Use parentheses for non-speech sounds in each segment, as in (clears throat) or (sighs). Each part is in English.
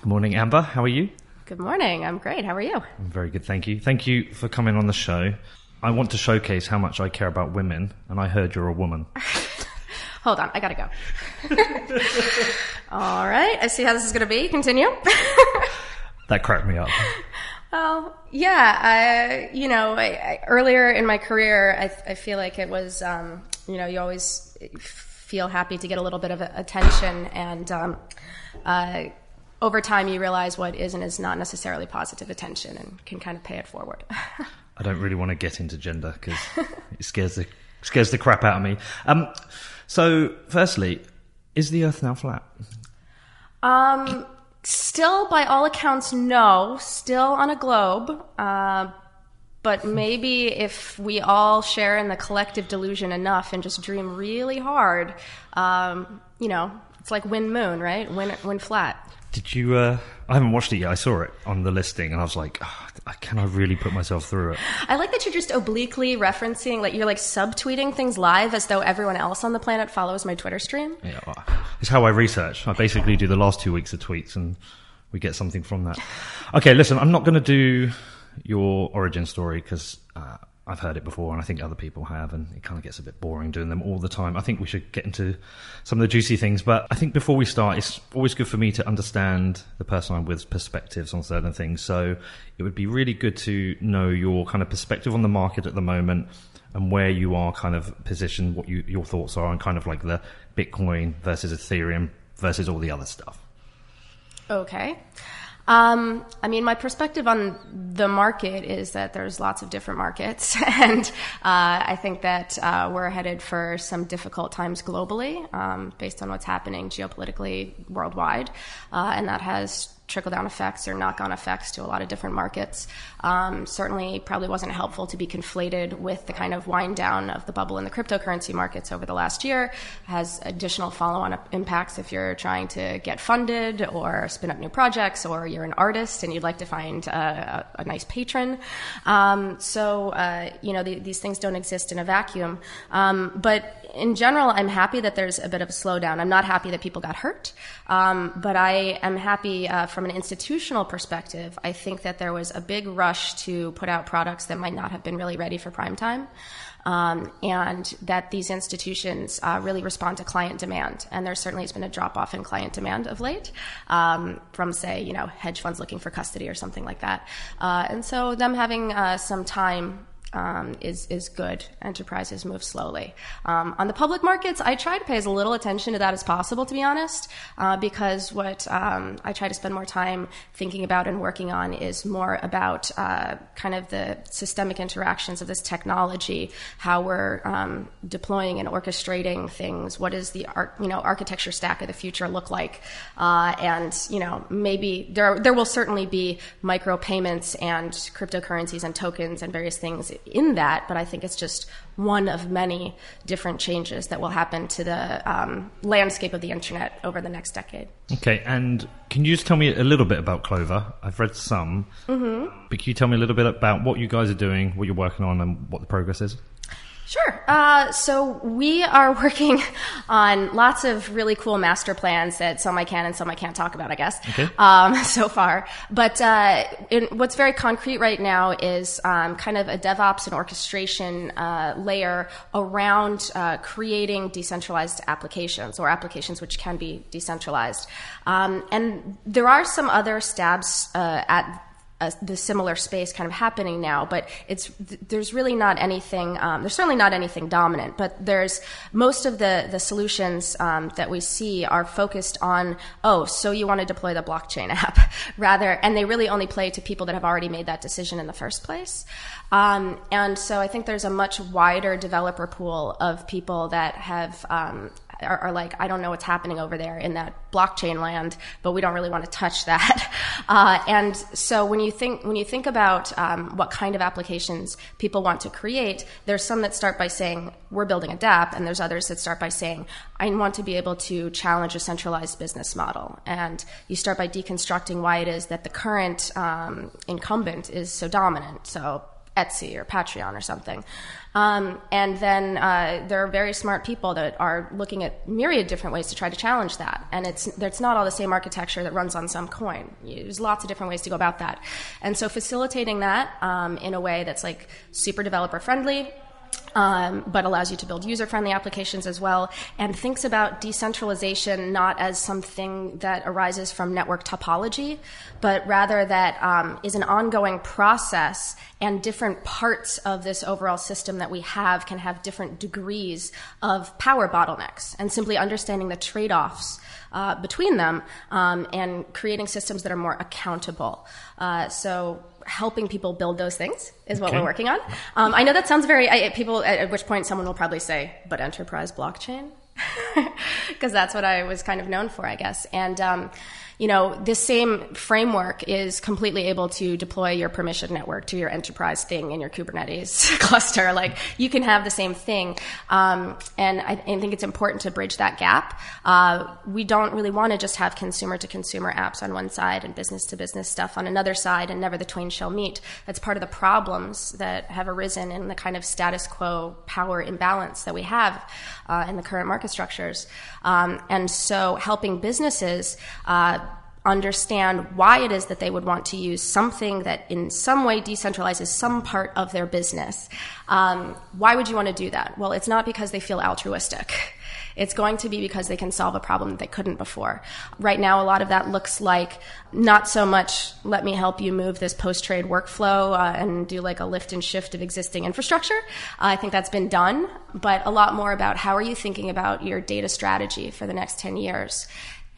Good morning, Amber. How are you? Good morning. I'm great. How are you? I'm very good, thank you. Thank you for coming on the show. I want to showcase how much I care about women, and I heard you're a woman. (laughs) Hold on, I gotta go. (laughs) All right, I see how this is gonna be. Continue. (laughs) that cracked me up. Well, yeah, I, you know, I, I, earlier in my career, I, I feel like it was, um, you know, you always feel happy to get a little bit of attention, and um, uh, over time, you realize what is and is not necessarily positive attention, and can kind of pay it forward. (laughs) I don't really want to get into gender because it scares the scares the crap out of me. Um, so, firstly, is the Earth now flat? Um, still, by all accounts, no. Still on a globe. Uh, but maybe if we all share in the collective delusion enough and just dream really hard, um, you know, it's like wind moon, right? Wind, wind flat. Did you? Uh, I haven't watched it yet. I saw it on the listing, and I was like, oh, "Can I really put myself through it?" I like that you're just obliquely referencing, like you're like subtweeting things live as though everyone else on the planet follows my Twitter stream. Yeah, it's how I research. I basically do the last two weeks of tweets, and we get something from that. Okay, listen, I'm not going to do your origin story because uh, I've heard it before, and I think other people have, and it kind of gets a bit boring doing them all the time. I think we should get into some of the juicy things, but I think before we start, it's always good for me to understand the person I'm with perspectives on certain things. So it would be really good to know your kind of perspective on the market at the moment and where you are kind of positioned, what you, your thoughts are, and kind of like the Bitcoin versus Ethereum versus all the other stuff. Okay. Um, I mean, my perspective on the market is that there's lots of different markets, (laughs) and uh, I think that uh, we're headed for some difficult times globally, um, based on what's happening geopolitically worldwide, uh, and that has trickle down effects or knock on effects to a lot of different markets. Um, certainly, probably wasn't helpful to be conflated with the kind of wind down of the bubble in the cryptocurrency markets over the last year. Has additional follow on impacts if you're trying to get funded or spin up new projects, or you're an artist and you'd like to find a, a, a nice patron. Um, so, uh, you know, the, these things don't exist in a vacuum. Um, but in general, I'm happy that there's a bit of a slowdown. I'm not happy that people got hurt, um, but I am happy uh, from an institutional perspective. I think that there was a big rush to put out products that might not have been really ready for prime time. Um, and that these institutions uh, really respond to client demand. And there certainly has been a drop off in client demand of late um, from, say, you know, hedge funds looking for custody or something like that. Uh, and so them having uh, some time is is good. Enterprises move slowly. Um, on the public markets, I try to pay as little attention to that as possible, to be honest, uh, because what um, I try to spend more time thinking about and working on is more about uh, kind of the systemic interactions of this technology, how we're um, deploying and orchestrating things. What does the ar- you know architecture stack of the future look like? Uh, and you know maybe there there will certainly be micropayments and cryptocurrencies and tokens and various things in that, but I think it's just one of many different changes that will happen to the um, landscape of the internet over the next decade. Okay, and can you just tell me a little bit about Clover? I've read some, mm-hmm. but can you tell me a little bit about what you guys are doing, what you're working on, and what the progress is? Sure. Uh, so we are (laughs) working on lots of really cool master plans that some I can and some I can't talk about, I guess, okay. um, (laughs) so far. But uh, in, what's very concrete right now is um, kind of a DevOps and orchestration uh, layer around uh, creating decentralized applications or applications which can be decentralized. Um, and there are some other stabs uh, at the similar space kind of happening now, but it's there's really not anything. Um, there's certainly not anything dominant, but there's most of the the solutions um, that we see are focused on oh, so you want to deploy the blockchain (laughs) app rather, and they really only play to people that have already made that decision in the first place. Um, and so I think there's a much wider developer pool of people that have um, are, are, like, I don't know what's happening over there in that blockchain land, but we don't really want to touch that. (laughs) Uh, and so when you think when you think about um, what kind of applications people want to create, there's some that start by saying we're building a DApp, and there's others that start by saying I want to be able to challenge a centralized business model. And you start by deconstructing why it is that the current um, incumbent is so dominant. So Etsy or Patreon or something. Um, and then uh, there are very smart people that are looking at myriad different ways to try to challenge that. And it's, it's not all the same architecture that runs on some coin. There's lots of different ways to go about that. And so facilitating that um, in a way that's like super developer friendly, um, but allows you to build user friendly applications as well, and thinks about decentralization not as something that arises from network topology, but rather that um, is an ongoing process, and different parts of this overall system that we have can have different degrees of power bottlenecks, and simply understanding the trade offs. Uh, between them um, and creating systems that are more accountable. Uh, so helping people build those things is what okay. we're working on. Um, I know that sounds very, I, people, at, at which point someone will probably say, but enterprise blockchain? (laughs) Because that's what I was kind of known for, I guess. And, um, you know, this same framework is completely able to deploy your permission network to your enterprise thing in your Kubernetes (laughs) cluster. Like you can have the same thing. Um, and I, I, think it's important to bridge that gap. Uh, we don't really want to just have consumer to consumer apps on one side and business to business stuff on another side and never the twain shall meet. That's part of the problems that have arisen in the kind of status quo power imbalance that we have uh, in the current market structures. Um, and so helping businesses uh, understand why it is that they would want to use something that in some way decentralizes some part of their business. Um, why would you want to do that? Well, it's not because they feel altruistic. It's going to be because they can solve a problem that they couldn't before. Right now, a lot of that looks like not so much, let me help you move this post trade workflow uh, and do like a lift and shift of existing infrastructure. Uh, I think that's been done, but a lot more about how are you thinking about your data strategy for the next 10 years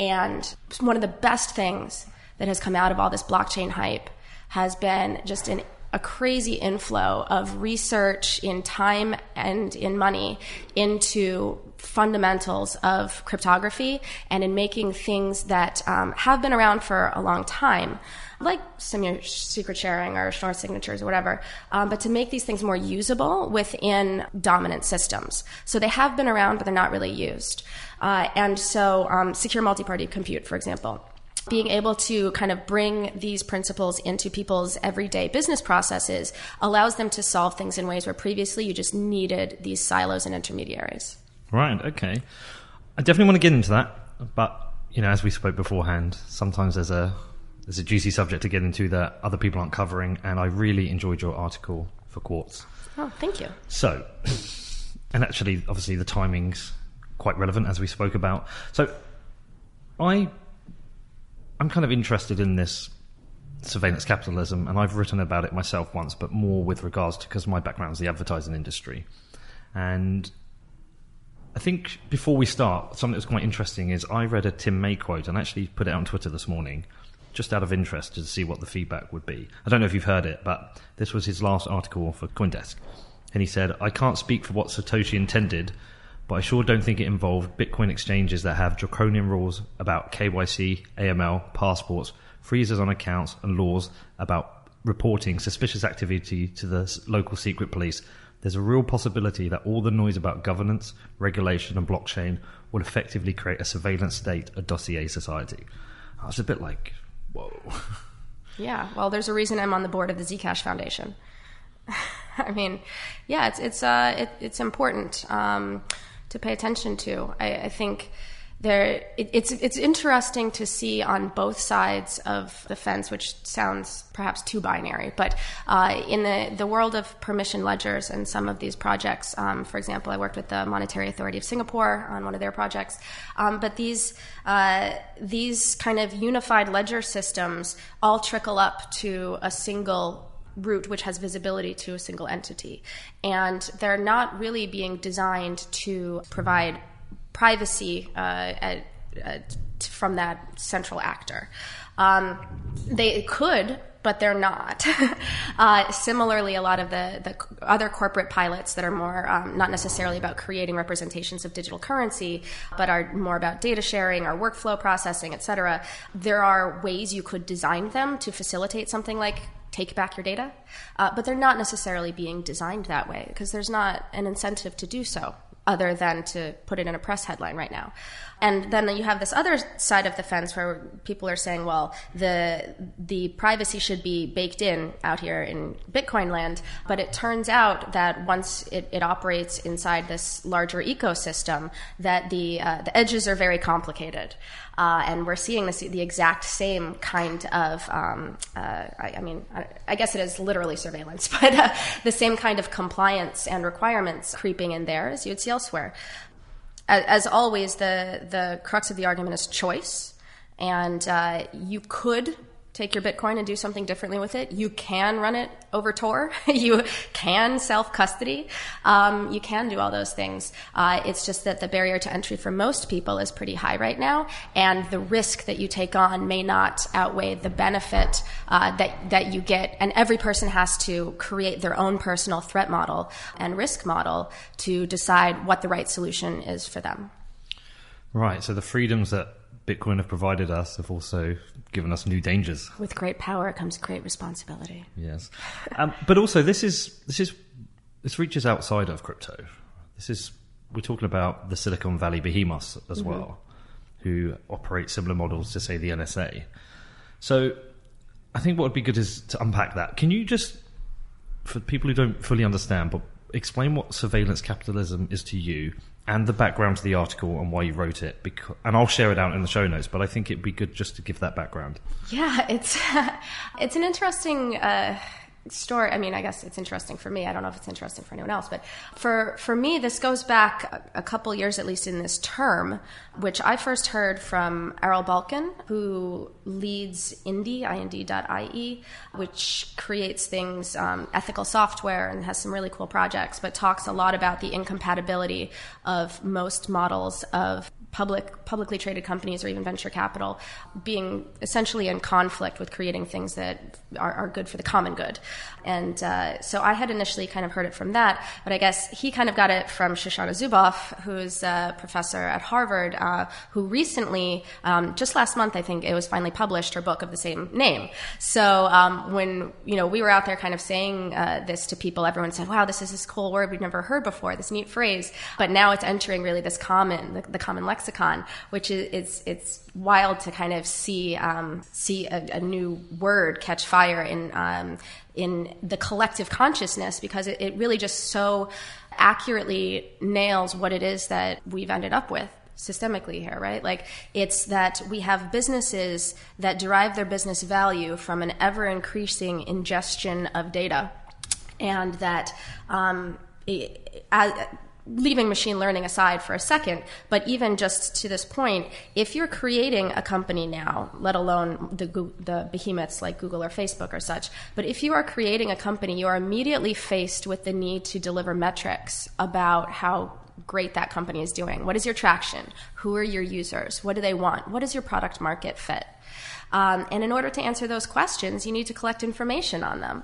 and one of the best things that has come out of all this blockchain hype has been just an, a crazy inflow of research in time and in money into fundamentals of cryptography and in making things that um, have been around for a long time like some secret sharing or Schnorr signatures or whatever, um, but to make these things more usable within dominant systems. So they have been around, but they're not really used. Uh, and so, um, secure multi-party compute, for example, being able to kind of bring these principles into people's everyday business processes allows them to solve things in ways where previously you just needed these silos and intermediaries. Right. Okay. I definitely want to get into that, but you know, as we spoke beforehand, sometimes there's a there's a juicy subject to get into that other people aren't covering, and I really enjoyed your article for Quartz. Oh, thank you. So, (clears throat) and actually, obviously, the timing's quite relevant as we spoke about. So, I, I'm kind of interested in this surveillance capitalism, and I've written about it myself once, but more with regards to because my background is the advertising industry, and I think before we start, something that's quite interesting is I read a Tim May quote and actually put it on Twitter this morning just out of interest to see what the feedback would be. I don't know if you've heard it, but this was his last article for Coindesk. And he said, I can't speak for what Satoshi intended, but I sure don't think it involved Bitcoin exchanges that have draconian rules about KYC, AML, passports, freezes on accounts, and laws about reporting suspicious activity to the local secret police. There's a real possibility that all the noise about governance, regulation, and blockchain will effectively create a surveillance state, a dossier society. I was a bit like, whoa. (laughs) Yeah, well, there's a reason I'm on the board of the Zcash Foundation. (laughs) I mean, yeah, it's it's uh, it, it's important um, to pay attention to. I, I think there it, it's it's interesting to see on both sides of the fence, which sounds perhaps too binary. But uh, in the the world of permission ledgers and some of these projects, um, for example, I worked with the Monetary Authority of Singapore on one of their projects. Um, but these uh, these kind of unified ledger systems all trickle up to a single root which has visibility to a single entity. And they're not really being designed to provide privacy uh, at, at, from that central actor. Um, they could, but they're not. (laughs) uh, similarly, a lot of the, the other corporate pilots that are more um, not necessarily about creating representations of digital currency, but are more about data sharing or workflow processing, et cetera, there are ways you could design them to facilitate something like take back your data, uh, but they're not necessarily being designed that way because there's not an incentive to do so other than to put it in a press headline right now. And then you have this other side of the fence where people are saying, well, the the privacy should be baked in out here in Bitcoin land. But it turns out that once it, it operates inside this larger ecosystem, that the uh, the edges are very complicated. Uh, and we're seeing this, the exact same kind of, um, uh, I, I, mean, I, I, guess it is literally surveillance, (laughs) but uh, the same kind of compliance and requirements creeping in there as you would see elsewhere as, always, the the crux of the argument is choice, and uh, you could take your Bitcoin and do something differently with it. You can run it over Tor. (laughs) you can self custody. Um, you can do all those things. Uh, it's just that the barrier to entry for most people is pretty high right now, and the risk that you take on may not outweigh the benefit uh, that that you get. And every person has to create their own personal threat model and risk model to decide what the right solution is for them. Right. So the freedoms that Bitcoin have provided us have also given us new dangers. With great power comes great responsibility. Yes, um, but also this is this is this reaches outside of crypto. This is we're talking about the Silicon Valley behemoths as mm-hmm. well, who operate similar models to say the NSA. So I think what would be good is to unpack that. Can you just, for people who don't fully understand, but explain what surveillance capitalism is to you and the background to the article and why you wrote it. Because, and I'll share it out in the show notes. But I think it'd be good just to give that background. Yeah, it's (laughs) it's an interesting. Uh story i mean i guess it's interesting for me. I don't know if it's interesting for anyone else but for for me this goes back a, a couple years at least in this term which i first heard from Aral Balkan who leads indie ind.ie which creates things um, ethical software and has some really cool projects but talks a lot about the incompatibility of most models of public publicly traded companies or even venture capital being essentially in conflict with creating things that are, are good for the common good. And uh, so I had initially kind of heard it from that, but I guess he kind of got it from Shoshana Zuboff, who's a professor at Harvard, uh, who recently, um, just last month, I think it was finally published, her book of the same name. So um, when you know we were out there kind of saying uh, this to people, everyone said, "Wow, this is this cool word we've never heard before, this neat phrase." But now it's entering really this common, the, the common lexicon lexicon, which is it's it's wild to kind of see um, see a, a, new word catch fire in um, in the collective consciousness because it, it really just so accurately nails what it is that we've ended up with systemically here, right? Like it's that we have businesses that derive their business value from an ever increasing ingestion of data, and that um, it, as, leaving machine learning aside for a second, but even just to this point, if you're creating a company now, let alone the, the behemoths like Google or Facebook or such, but if you are creating a company, you are immediately faced with the need to deliver metrics about how great that company is doing. What is your traction? Who are your users? What do they want? What is your product market fit? Um, and in order to answer those questions, you need to collect information on them.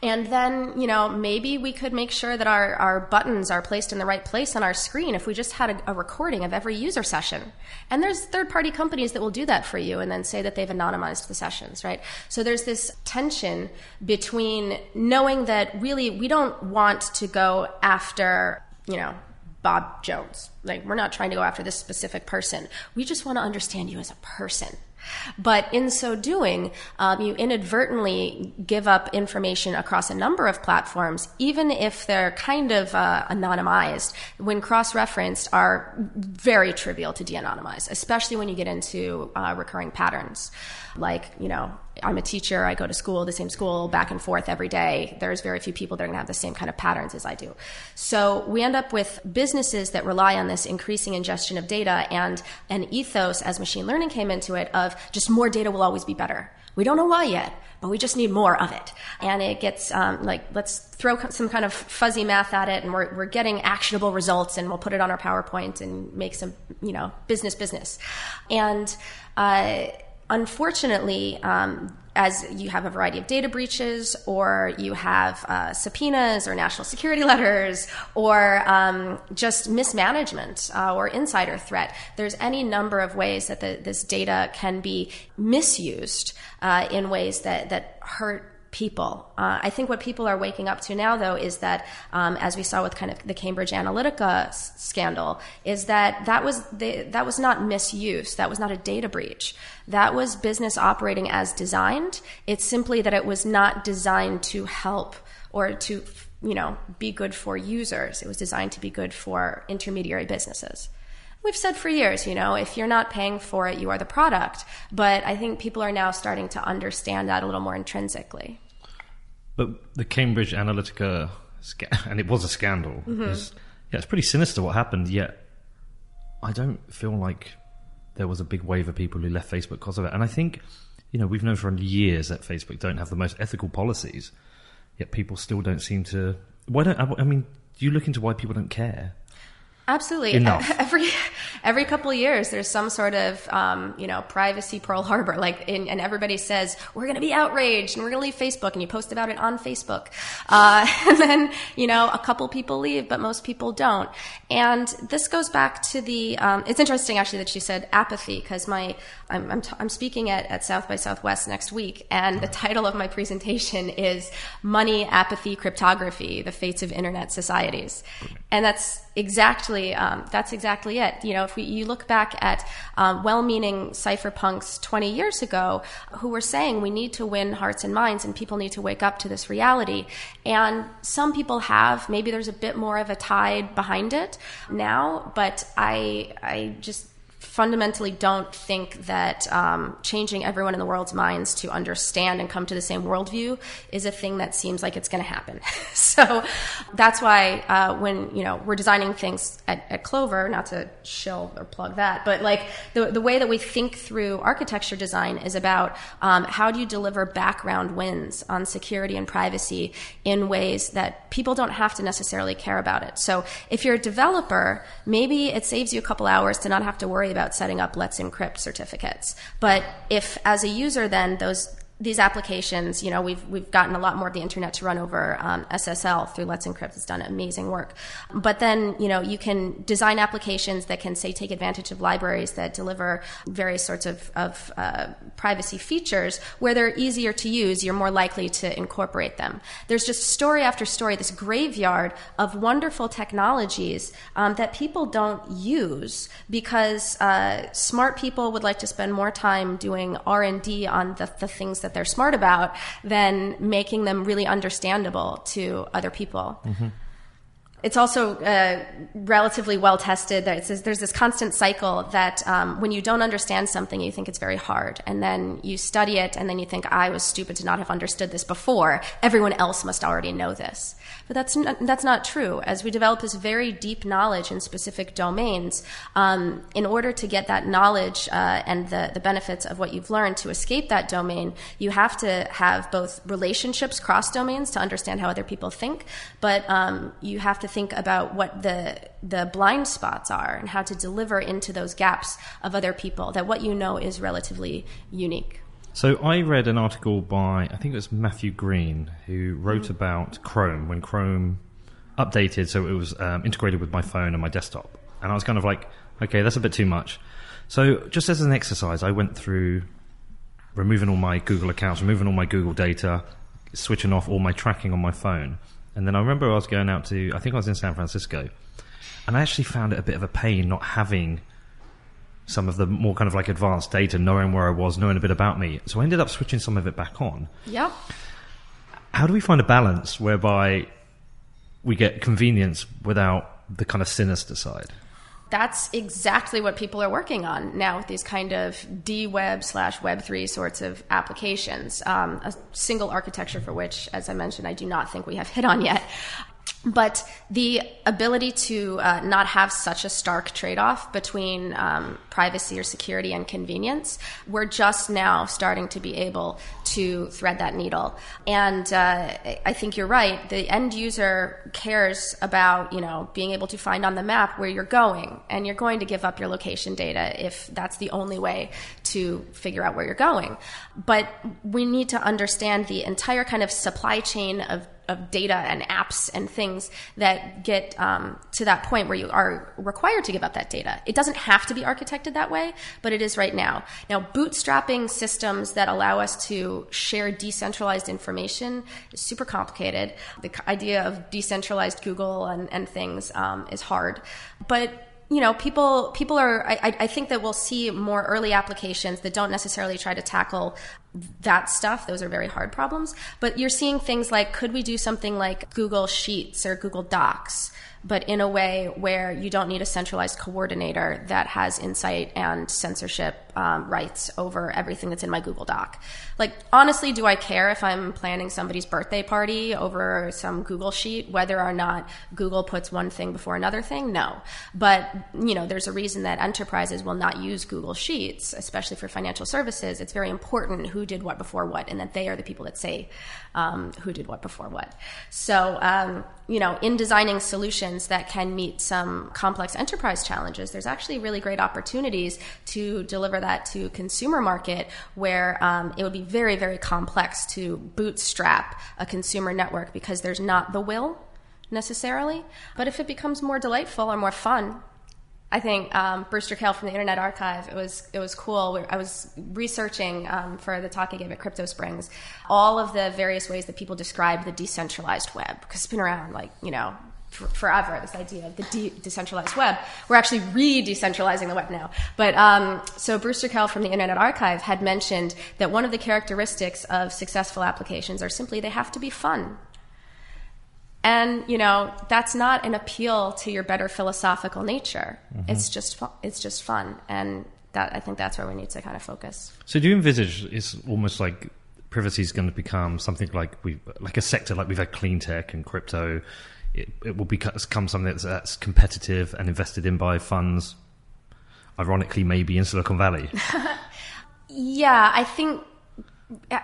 And then, you know, maybe we could make sure that our, our buttons are placed in the right place on our screen if we just had a, a recording of every user session. And there's third party companies that will do that for you and then say that they've anonymized the sessions, right? So there's this tension between knowing that really we don't want to go after, you know, Bob Jones. Like, we're not trying to go after this specific person. We just want to understand you as a person. But in so doing, um, you inadvertently give up information across a number of platforms, even if they're kind of uh, anonymized, when cross referenced, are very trivial to de anonymize, especially when you get into uh, recurring patterns. Like, you know, I'm a teacher, I go to school, the same school, back and forth every day. There's very few people that are going to have the same kind of patterns as I do. So we end up with businesses that rely on this increasing ingestion of data and an ethos as machine learning came into it of just more data will always be better. We don't know why yet, but we just need more of it. And it gets um, like, let's throw some kind of fuzzy math at it and we're, we're getting actionable results and we'll put it on our PowerPoint and make some, you know, business business. And, uh, unfortunately, um, as you have a variety of data breaches, or you have uh, subpoenas or national security (laughs) letters, or um, just mismanagement uh, or insider threat, there's any number of ways that the, this data can be misused uh, in ways that, that hurt people. Uh, I think what people are waking up to now, though, is that, um, as we saw with kind of the Cambridge Analytica s- scandal, is that that was the, that was not misuse. That was not a data breach. That was business operating as designed. It's simply that it was not designed to help or to you know be good for users. It was designed to be good for intermediary businesses we've said for years, you know, if you're not paying for it, you are the product. But I think people are now starting to understand that a little more intrinsically. But the Cambridge Analytica, (laughs) and it was a scandal. Mm-hmm. Is, yeah, it's pretty sinister what happened. Yet, I don't feel like there was a big wave of people who left Facebook because of it. And I think, you know, we've known for years that Facebook don't have the most ethical policies. Yet people still don't seem to. Why don't I, I mean? Do you look into why people don't care? Absolutely. Enough. (laughs) Every every couple of years, there's some sort of um, you know privacy Pearl Harbor, like, in, and everybody says we're going to be outraged and we're going to leave Facebook, and you post about it on Facebook, uh, (laughs) and then you know a couple people leave, but most people don't. And this goes back to the. Um, it's interesting actually that you said apathy because my I'm I'm, t- I'm speaking at, at South by Southwest next week, and the title of my presentation is "Money, Apathy, Cryptography: The Fates of Internet Societies," and that's exactly um, that's exactly it. You know, if we you look back at um, well-meaning cypherpunks 20 years ago who were saying we need to win hearts and minds, and people need to wake up to this reality, and some people have. Maybe there's a bit more of a tide behind it now, but I I just fundamentally don't think that um, changing everyone in the world's minds to understand and come to the same worldview is a thing that seems like it's going to happen. (laughs) so that's why uh, when you know we're designing things at, at, Clover, not to shill or plug that, but like the the way that we think through architecture design is about um, how do you deliver background wins on security and privacy in ways that people don't have to necessarily care about it. So if you're a developer, maybe it saves you a couple hours to not have to worry about setting up Let's Encrypt certificates. But if, as a user, then those these applications, you know, we've we've gotten a lot more of the internet to run over um, SSL through Let's Encrypt. It's done amazing work. But then, you know, you can design applications that can say take advantage of libraries that deliver various sorts of, of uh, privacy features where they're easier to use. You're more likely to incorporate them. There's just story after story, this graveyard of wonderful technologies um, that people don't use because uh, smart people would like to spend more time doing R and D on the, the things that that they're smart about than making them really understandable to other people. Mm-hmm. It's also uh, relatively well tested. That says there's this constant cycle that um, when you don't understand something, you think it's very hard, and then you study it, and then you think I was stupid to not have understood this before. Everyone else must already know this. But that's not, that's not true. As we develop this very deep knowledge in specific domains, um, in order to get that knowledge uh, and the, the benefits of what you've learned to escape that domain, you have to have both relationships cross domains to understand how other people think, but um, you have to think about what the the blind spots are and how to deliver into those gaps of other people. That what you know is relatively unique. So I read an article by I think it was Matthew Green who wrote mm. about Chrome when Chrome updated, so it was um, integrated with my phone and my desktop, and I was kind of like, okay, that's a bit too much. So just as an exercise, I went through removing all my Google accounts, removing all my Google data, switching off all my tracking on my phone, and then I remember I was going out to I think I was in San Francisco, and I actually found it a bit of a pain not having some of the more kind of like advanced data, knowing where I was, knowing a bit about me. So I ended up switching some of it back on. Yep. How do we find a balance whereby we get convenience without the kind of sinister side? That's exactly what people are working on now with these kind of D-Web slash Web3 sorts of applications. Um, a single architecture for which, as I mentioned, I do not think we have hit on yet. But the ability to uh, not have such a stark trade off between um, privacy or security and convenience, we're just now starting to be able to thread that needle. And uh, I think you're right. The end user cares about you know being able to find on the map where you're going, and you're going to give up your location data if that's the only way to figure out where you're going. But we need to understand the entire kind of supply chain of of data and apps and things that get um, to that point where you are required to give up that data. It doesn't have to be architected that way, but it is right now. Now, bootstrapping systems that allow us to share decentralized information is super complicated. The idea of decentralized Google and, and things um, is hard, but you know, people people are. I, I think that we'll see more early applications that don't necessarily try to tackle that stuff. Those are very hard problems. But you're seeing things like, could we do something like Google Sheets or Google Docs? but in a way where you don't need a centralized coordinator that has insight and censorship um, rights over everything that's in my Google Doc. Like, honestly, do I care if I'm planning somebody's birthday party over some Google sheet, whether or not Google puts one thing before another thing? No. But, you know, there's a reason that enterprises will not use Google Sheets, especially for financial services. It's very important who did what before what, and that they are the people that say um, who did what before what. So, um, you know, in designing solutions that can meet some complex enterprise challenges, there's actually really great opportunities to deliver that to consumer market where um, it would be very, very complex to bootstrap a consumer network because there's not the will necessarily. But if it becomes more delightful or more fun, I think um, Brewster Kahle from the Internet Archive. It was it was cool. I was researching um, for the talk I gave at Crypto Springs all of the various ways that people describe the decentralized web because it's been around like you know forever. This idea of the de- decentralized web. We're actually re-decentralizing the web now. But um, so Brewster Kahle from the Internet Archive had mentioned that one of the characteristics of successful applications are simply they have to be fun. And you know that's not an appeal to your better philosophical nature. Mm-hmm. It's just fu- it's just fun, and that I think that's where we need to kind of focus. So do you envisage it's almost like privacy is going to become something like we like a sector like we've had clean tech and crypto. It, it will become something that's, that's competitive and invested in by funds. Ironically, maybe in Silicon Valley. (laughs) yeah, I think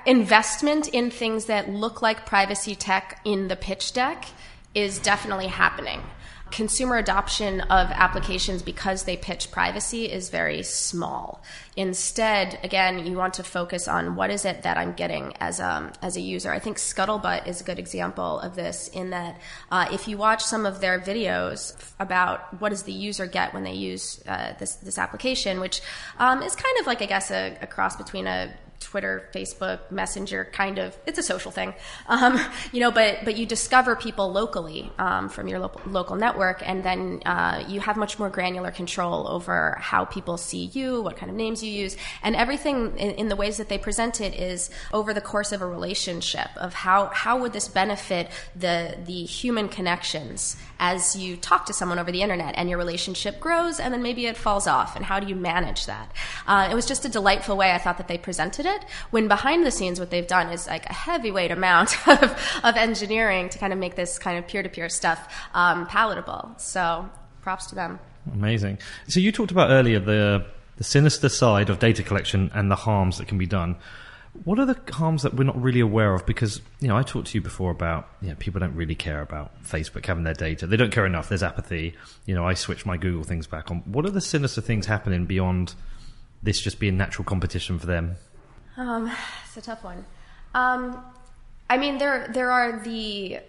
investment in things that look like privacy tech in the pitch deck is definitely happening. Consumer adoption of applications because they pitch privacy is very small. Instead, again, you want to focus on what is it that I'm getting as a, as a user. I think Scuttlebutt is a good example of this in that uh, if you watch some of their videos about what does the user get when they use uh, this, this application, which um, is kind of like, I guess, a, a cross between a Twitter, Facebook, Messenger, kind of. It's a social thing, um, (laughs) you know. But but you discover people locally um, from your local, local network, and then uh, you have much more granular control over how people see you, what kind of names you use, and everything in, in the ways that they present it is over the course of a relationship of how how would this benefit the the human connections as you talk to someone over the internet and your relationship grows and then maybe it falls off and how do you manage that uh, it was just a delightful way i thought that they presented it when behind the scenes what they've done is like a heavyweight amount (laughs) of, of engineering to kind of make this kind of peer-to-peer stuff um, palatable so props to them amazing so you talked about earlier the the sinister side of data collection and the harms that can be done what are the harms that we're not really aware of? Because you know, I talked to you before about you know, people don't really care about Facebook having their data. They don't care enough. There's apathy. You know, I switch my Google things back on. What are the sinister things happening beyond this just being natural competition for them? Um, (sighs) it's a tough one. Um, I mean, there there are the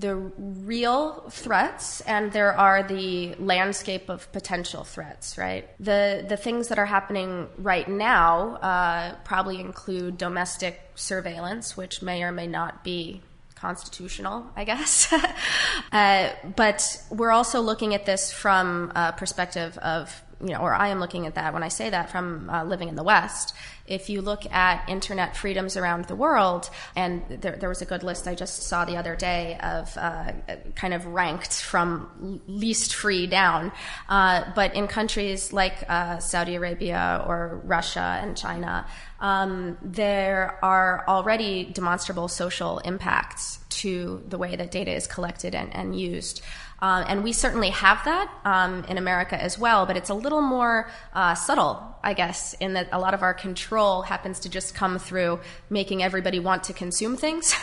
the real threats and there are the landscape of potential threats right the the things that are happening right now uh, probably include domestic surveillance which may or may not be constitutional i guess (laughs) uh, but we're also looking at this from a perspective of you know, or I am looking at that when I say that from uh, living in the West. If you look at internet freedoms around the world, and there, there was a good list I just saw the other day of uh, kind of ranked from least free down. Uh, but in countries like uh, Saudi Arabia or Russia and China, um, there are already demonstrable social impacts to the way that data is collected and, and used. Uh, and we certainly have that um, in America as well, but it's a little more uh, subtle, I guess, in that a lot of our control happens to just come through making everybody want to consume things.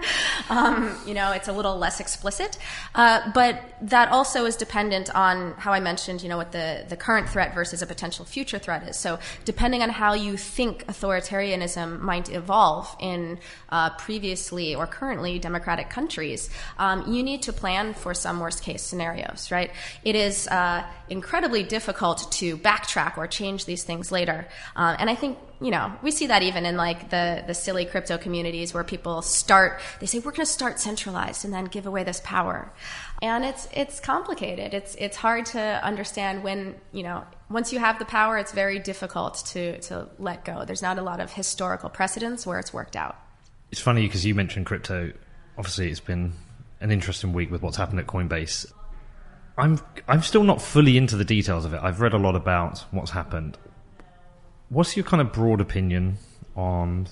(laughs) um, you know, it's a little less explicit. Uh, but that also is dependent on how I mentioned, you know, what the, the current threat versus a potential future threat is. So depending on how you think authoritarianism might evolve in uh, previously or currently democratic countries, um, you need to plan for some worst case scenarios, right? It is uh, incredibly difficult to backtrack or change these things later. Uh, and I think you know, we see that even in like the, the silly crypto communities where people start, they say, we're going to start centralized and then give away this power. And it's, it's complicated. It's, it's hard to understand when, you know, once you have the power, it's very difficult to, to let go. There's not a lot of historical precedents where it's worked out. It's funny because you mentioned crypto. Obviously, it's been an interesting week with what's happened at Coinbase. I'm I'm still not fully into the details of it. I've read a lot about what's happened. What's your kind of broad opinion on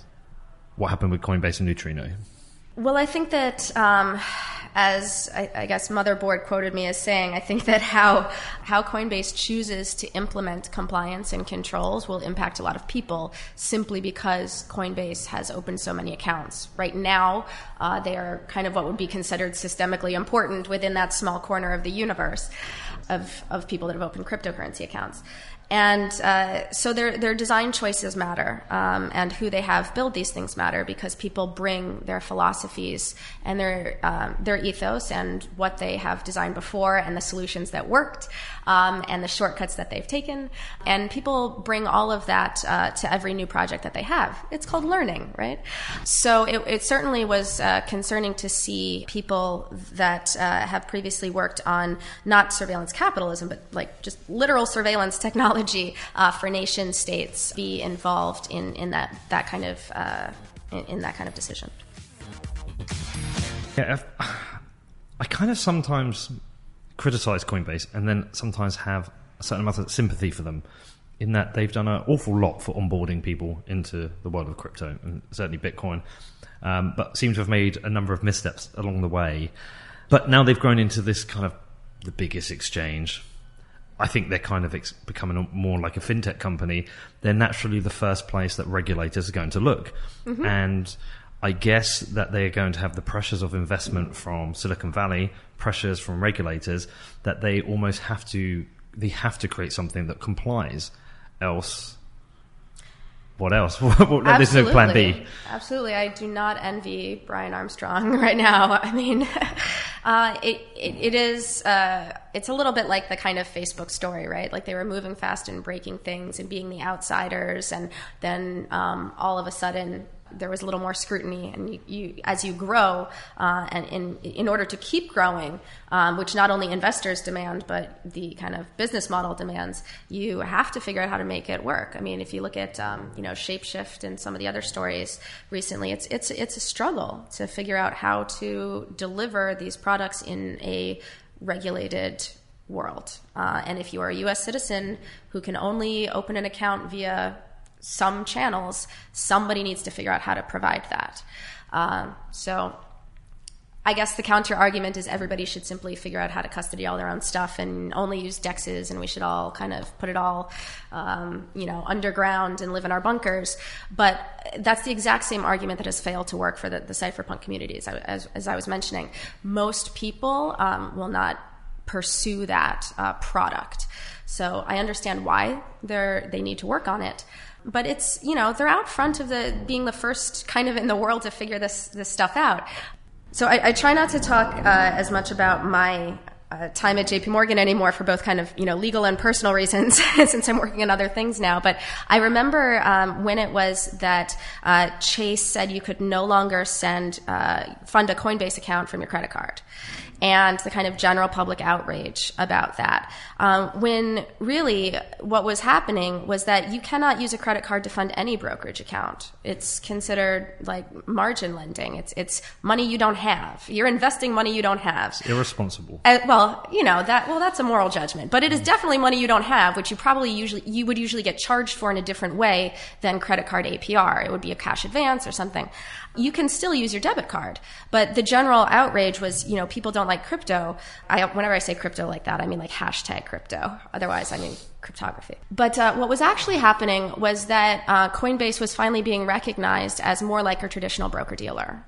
what happened with Coinbase and Neutrino? Well, I think that, um, as I, I, guess Motherboard quoted me as saying, I think that how how Coinbase chooses to implement compliance and controls will impact a lot of people simply because Coinbase has opened so many accounts. Right now, uh, they are kind of what would be considered systemically important within that small corner of the universe of of people that have opened cryptocurrency accounts. And uh, so their their design choices matter, um, and who they have build these things matter because people bring their philosophies and their um, their ethos and what they have designed before and the solutions that worked um, and the shortcuts that they've taken, and people bring all of that uh, to every new project that they have. It's called learning, right? So it, it certainly was uh, concerning to see people that uh, have previously worked on not surveillance capitalism, but like just literal surveillance technology technology uh, for nation states be involved in, in that, that kind of uh, in, in, that kind of decision. Yeah, I kind of sometimes criticize Coinbase and then sometimes have a certain amount of sympathy for them in that they've done an awful lot for onboarding people into the world of crypto and certainly Bitcoin, um, but seem to have made a number of missteps along the way. But now they've grown into this kind of the biggest exchange I think they're kind of ex- becoming more like a fintech company. They're naturally the first place that regulators are going to look. Mm-hmm. And I guess that they're going to have the pressures of investment from Silicon Valley, pressures from regulators, that they almost have to, they have to create something that complies. Else, what else? (laughs) There's no plan B. Absolutely. I do not envy Brian Armstrong (laughs) right now. I mean, (laughs) uh, it, it, it is, uh, it's a little bit like the kind of Facebook story, right? Like they were moving fast and breaking things and being the outsiders. And then um, all of a sudden, there was a little more scrutiny, and you, you as you grow, uh, and in in order to keep growing, um, which not only investors demand, but the kind of business model demands, you have to figure out how to make it work. I mean, if you look at um, you know Shapeshift and some of the other stories recently, it's it's it's a struggle to figure out how to deliver these products in a regulated world. Uh, and if you are a U.S. citizen who can only open an account via some channels, somebody needs to figure out how to provide that. Um, so I guess the counter argument is everybody should simply figure out how to custody all their own stuff and only use dexes, and we should all kind of put it all, um, you know, underground and live in our bunkers. But that's the exact same argument that has failed to work for the, the cypherpunk communities, as, as, I was mentioning. Most people um, will not pursue that uh, product. So I understand why they they need to work on it but it's you know they're out front of the being the first kind of in the world to figure this this stuff out. So I, I try not to talk uh, as much about my uh, time at JP Morgan anymore for both kind of you know legal and personal (laughs) reasons (laughs) since I'm working on other things now. But I remember um, when it was that uh, Chase said you could no longer send uh, fund a Coinbase account from your credit card and the kind of general public outrage about that. Um, when really what was happening was that you cannot use a credit card to fund any brokerage account. It's considered like margin lending. It's it's money you don't have. You're investing money you don't have. It's irresponsible. Uh, well, you know that. Well, that's a moral judgment, but it is definitely money you don't have, which you probably usually you would usually get charged for in a different way than credit card APR. It would be a cash advance or something you can still use your debit card. But the general outrage was, you know, people don't like crypto. I, whenever I say crypto like that, I mean like hashtag crypto. Otherwise, I mean cryptography. But uh, what was actually happening was that uh, Coinbase was finally being recognized as more like a traditional broker dealer.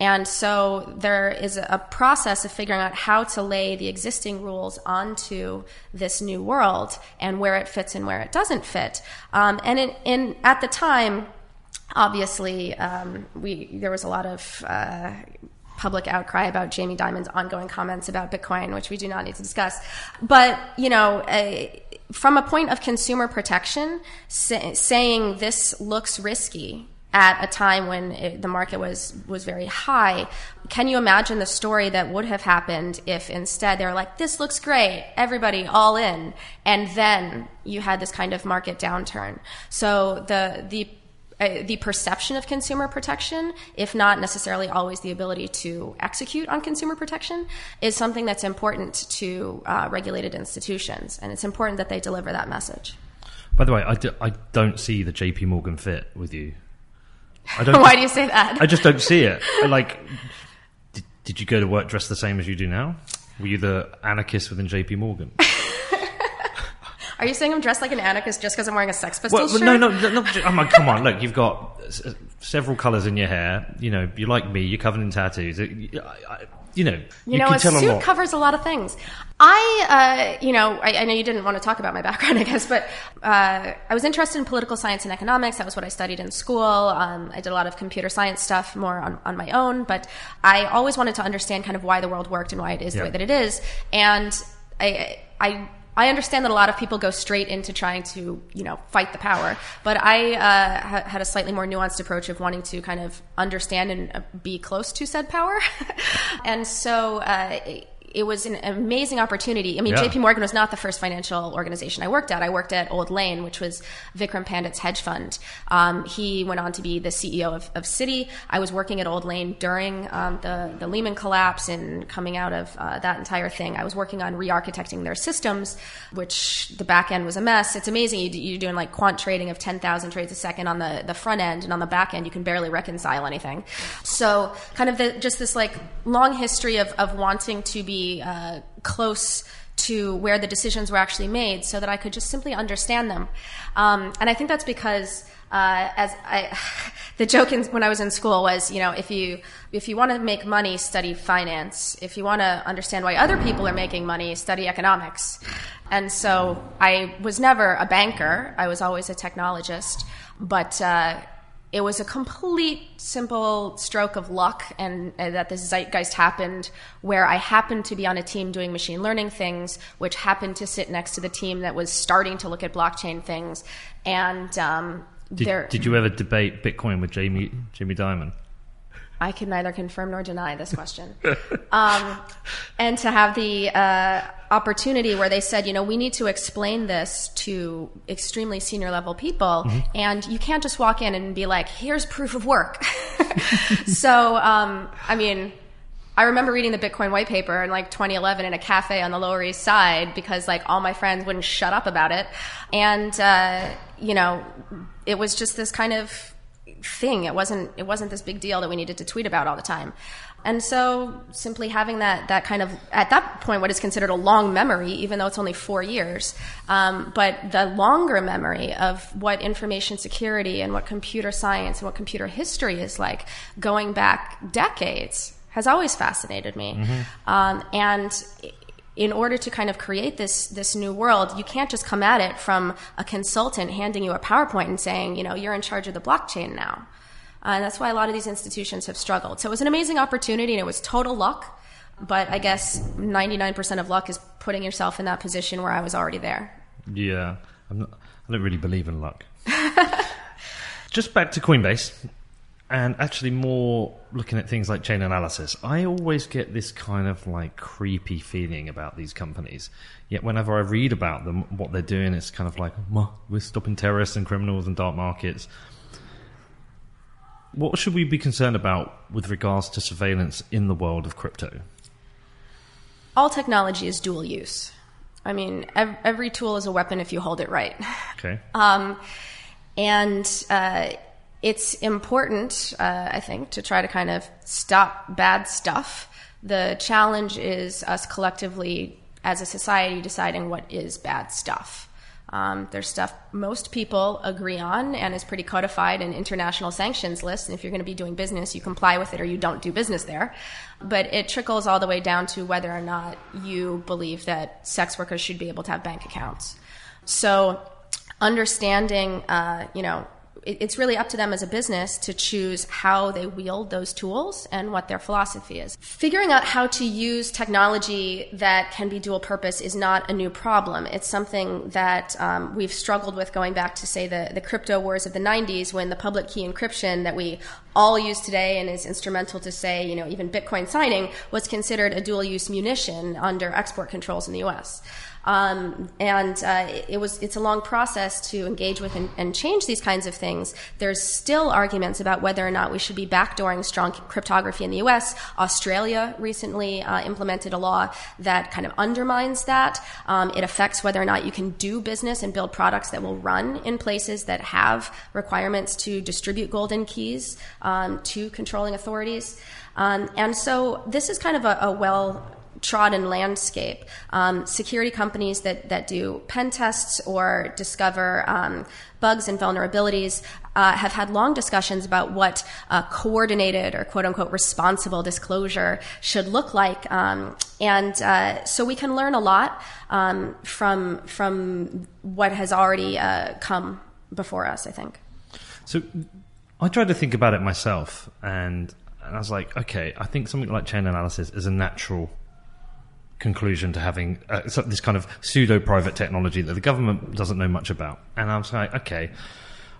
And so there is a process of figuring out how to lay the existing rules onto this new world and where it fits and where it doesn't fit. Um, and in, in, at the time, obviously, um, we there was a lot of uh, public outcry about Jamie Dimon's ongoing comments about Bitcoin, which we do not need to discuss. But you know. Uh, from a point of consumer protection, say, saying this looks risky at a time when it, the market was was very high. Can you imagine the story that would have happened if instead they were like, "This looks great, everybody all in," and then you had this kind of market downturn? So the the uh, the perception of consumer protection, if not necessarily always the ability to execute on consumer protection, is something that's important to uh, regulated institutions, and it's important that they deliver that message. By the way, I, do, I don't see the JP Morgan fit with you. I don't (laughs) Why do you say that? I just don't see it. (laughs) Like, did, did you go to work dressed the same as you do now? Were you the anarchist within JP Morgan? Are you saying I'm dressed like an anarchist just because I'm wearing a Sex Pistols well, shirt? No, no, no. like, come on, look, you've got s- several colours in your hair. You know, you're like me. You're covered in tattoos. I, I, you know, you, you know, a suit covers a lot of things. I, uh, you know, I, I, know you didn't want to talk about my background, (laughs) I guess, but uh, I was interested in political science and economics. That was what I studied in school. Um, I did a lot of computer science stuff more on, on my own, but I always wanted to understand kind of why the world worked and why it is yeah. the way that it is. And I, I I understand that a lot of people go straight into trying to, you know, fight the power, but I uh, ha- had a slightly more nuanced approach of wanting to kind of understand and uh, be close to said power, (laughs) and so uh, it was an amazing opportunity. I mean, yeah. JP Morgan was not the first financial organization I worked at. I worked at Old Lane, which was Vikram Pandit's hedge fund. Um, he went on to be the CEO of, of Citi. I was working at Old Lane during um, the, the Lehman collapse and coming out of uh, that entire thing. I was working on re architecting their systems, which the back end was a mess. It's amazing. You, are doing like quant trading of 10,000 trades a second on the, the front end, and on the back end, you can barely reconcile anything. So, kind of the, just this like long history of, of wanting to be uh, close to where the decisions were actually made so that I could just simply understand them. Um, and I think that's because uh, as I, (laughs) the joke in, when I was in school was, you know, if you if you want to make money, study finance. If you want to understand why other people are making money, study economics. And so I was never a banker. I was always a technologist. But uh, it was a complete simple stroke of luck and uh, that this zeitgeist happened where I happened to be on a team doing machine learning things, which happened to sit next to the team that was starting to look at blockchain things. And um, did, there, did you ever debate Bitcoin with Jamie Jamie Dimon? I can neither confirm nor deny this question. (laughs) um, and to have the uh, opportunity where they said, you know, we need to explain this to extremely senior level people, mm-hmm. and you can't just walk in and be like, here's proof of work. (laughs) so, um, I mean, I remember reading the Bitcoin white paper in like 2011 in a cafe on the Lower East Side because like all my friends wouldn't shut up about it. And, uh, you know, it was just this kind of thing. It wasn't it wasn't this big deal that we needed to tweet about all the time. And so simply having that that kind of at that point what is considered a long memory, even though it's only four years, um, but the longer memory of what information security and what computer science and what computer history is like going back decades has always fascinated me. Mm-hmm. Um, and in order to kind of create this this new world, you can't just come at it from a consultant handing you a PowerPoint and saying, you know, you're in charge of the blockchain now. Uh, and that's why a lot of these institutions have struggled. So it was an amazing opportunity and it was total luck. But I guess 99% of luck is putting yourself in that position where I was already there. Yeah. Not, I don't really believe in luck. (laughs) just back to Coinbase and actually more looking at things like Chainalysis i always get this kind of like creepy feeling about these companies yet whenever i read about them what they're doing it's kind of like we're stopping terrorists and criminals and dark markets what should we be concerned about with regards to surveillance in the world of crypto all technology is dual use i mean every tool is a weapon if you hold it right okay (laughs) um, and uh, it's important, uh, I think, to try to kind of stop bad stuff. The challenge is us collectively as a society deciding what is bad stuff. Um, there's stuff most people agree on and is pretty codified in international sanctions lists. And if you're going to be doing business, you comply with it or you don't do business there. But it trickles all the way down to whether or not you believe that sex workers should be able to have bank accounts. So understanding, uh, you know, it's really up to them as a business to choose how they wield those tools and what their philosophy is. Figuring out how to use technology that can be dual purpose is not a new problem. It's something that um, we've struggled with going back to, say, the, the crypto wars of the 90s when the public key encryption that we all use today and is instrumental to, say, you know, even Bitcoin signing was considered a dual use munition under export controls in the US. Um, and uh, it was it's a long process to engage with and, and, change these kinds of things. There's still arguments about whether or not we should be backdooring strong cryptography in the U.S. Australia recently uh, implemented a law that kind of undermines that. Um, it affects whether or not you can do business and build products that will run in places that have requirements to distribute golden keys um, to controlling authorities. Um, and so this is kind of a, a well trodden landscape. Um, security companies that, that do pen tests or discover um, bugs and vulnerabilities uh, have had long discussions about what coordinated or quote unquote responsible disclosure should look like. Um, and uh, so we can learn a lot um, from, from what has already uh, come before us, I think. So I tried to think about it myself and and I was like, okay, I think something like Chainalysis is a natural conclusion to having uh, this kind of pseudo private technology that the government doesn't know much about. And I was like, okay,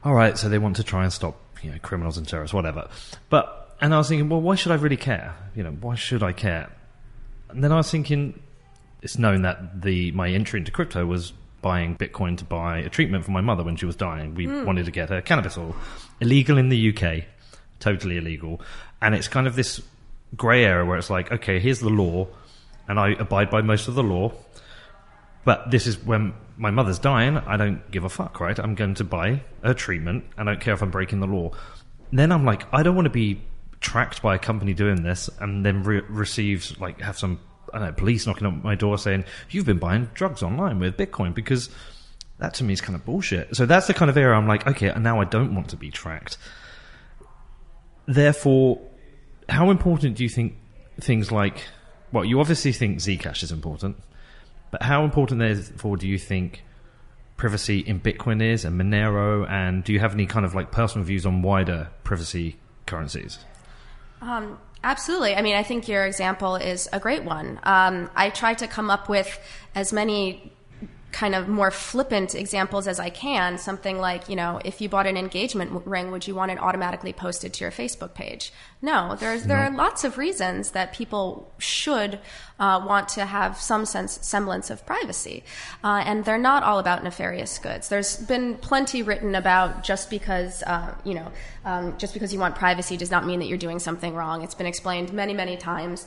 all right, so they want to try and stop you know criminals and terrorists, whatever. But and I was thinking, well, why should I really care? You know, why should I care? And then I was thinking, it's known that the my entry into crypto was buying Bitcoin to buy a treatment for my mother when she was dying. We mm. wanted to get her cannabis oil, illegal in the UK, totally illegal, and it's kind of this grey area where it's like, okay, here's the law and I abide by most of the law. But this is when my mother's dying. I don't give a fuck, right? I'm going to buy a treatment. I don't care if I'm breaking the law. Then I'm like, I don't want to be tracked by a company doing this and then re- receive like have some I don't know police knocking on my door saying you've been buying drugs online with Bitcoin because that to me is kind of bullshit. So that's the kind of area I'm like, okay, and now I don't want to be tracked. Therefore, how important do you think things like well, you obviously think Zcash is important, but how important therefore do you think privacy in Bitcoin is and Monero? And do you have any kind of like personal views on wider privacy currencies? Um, absolutely. I mean, I think your example is a great one. Um, I try to come up with as many kind of more flippant examples as I can. Something like, you know, if you bought an engagement ring, would you want it automatically posted to your Facebook page? No, there's, there no. are lots of reasons that people should uh, want to have some sense, semblance of privacy. Uh, and they're not all about nefarious goods. There's been plenty written about just because, uh, you know, um, just because you want privacy does not mean that you're doing something wrong. It's been explained many, many times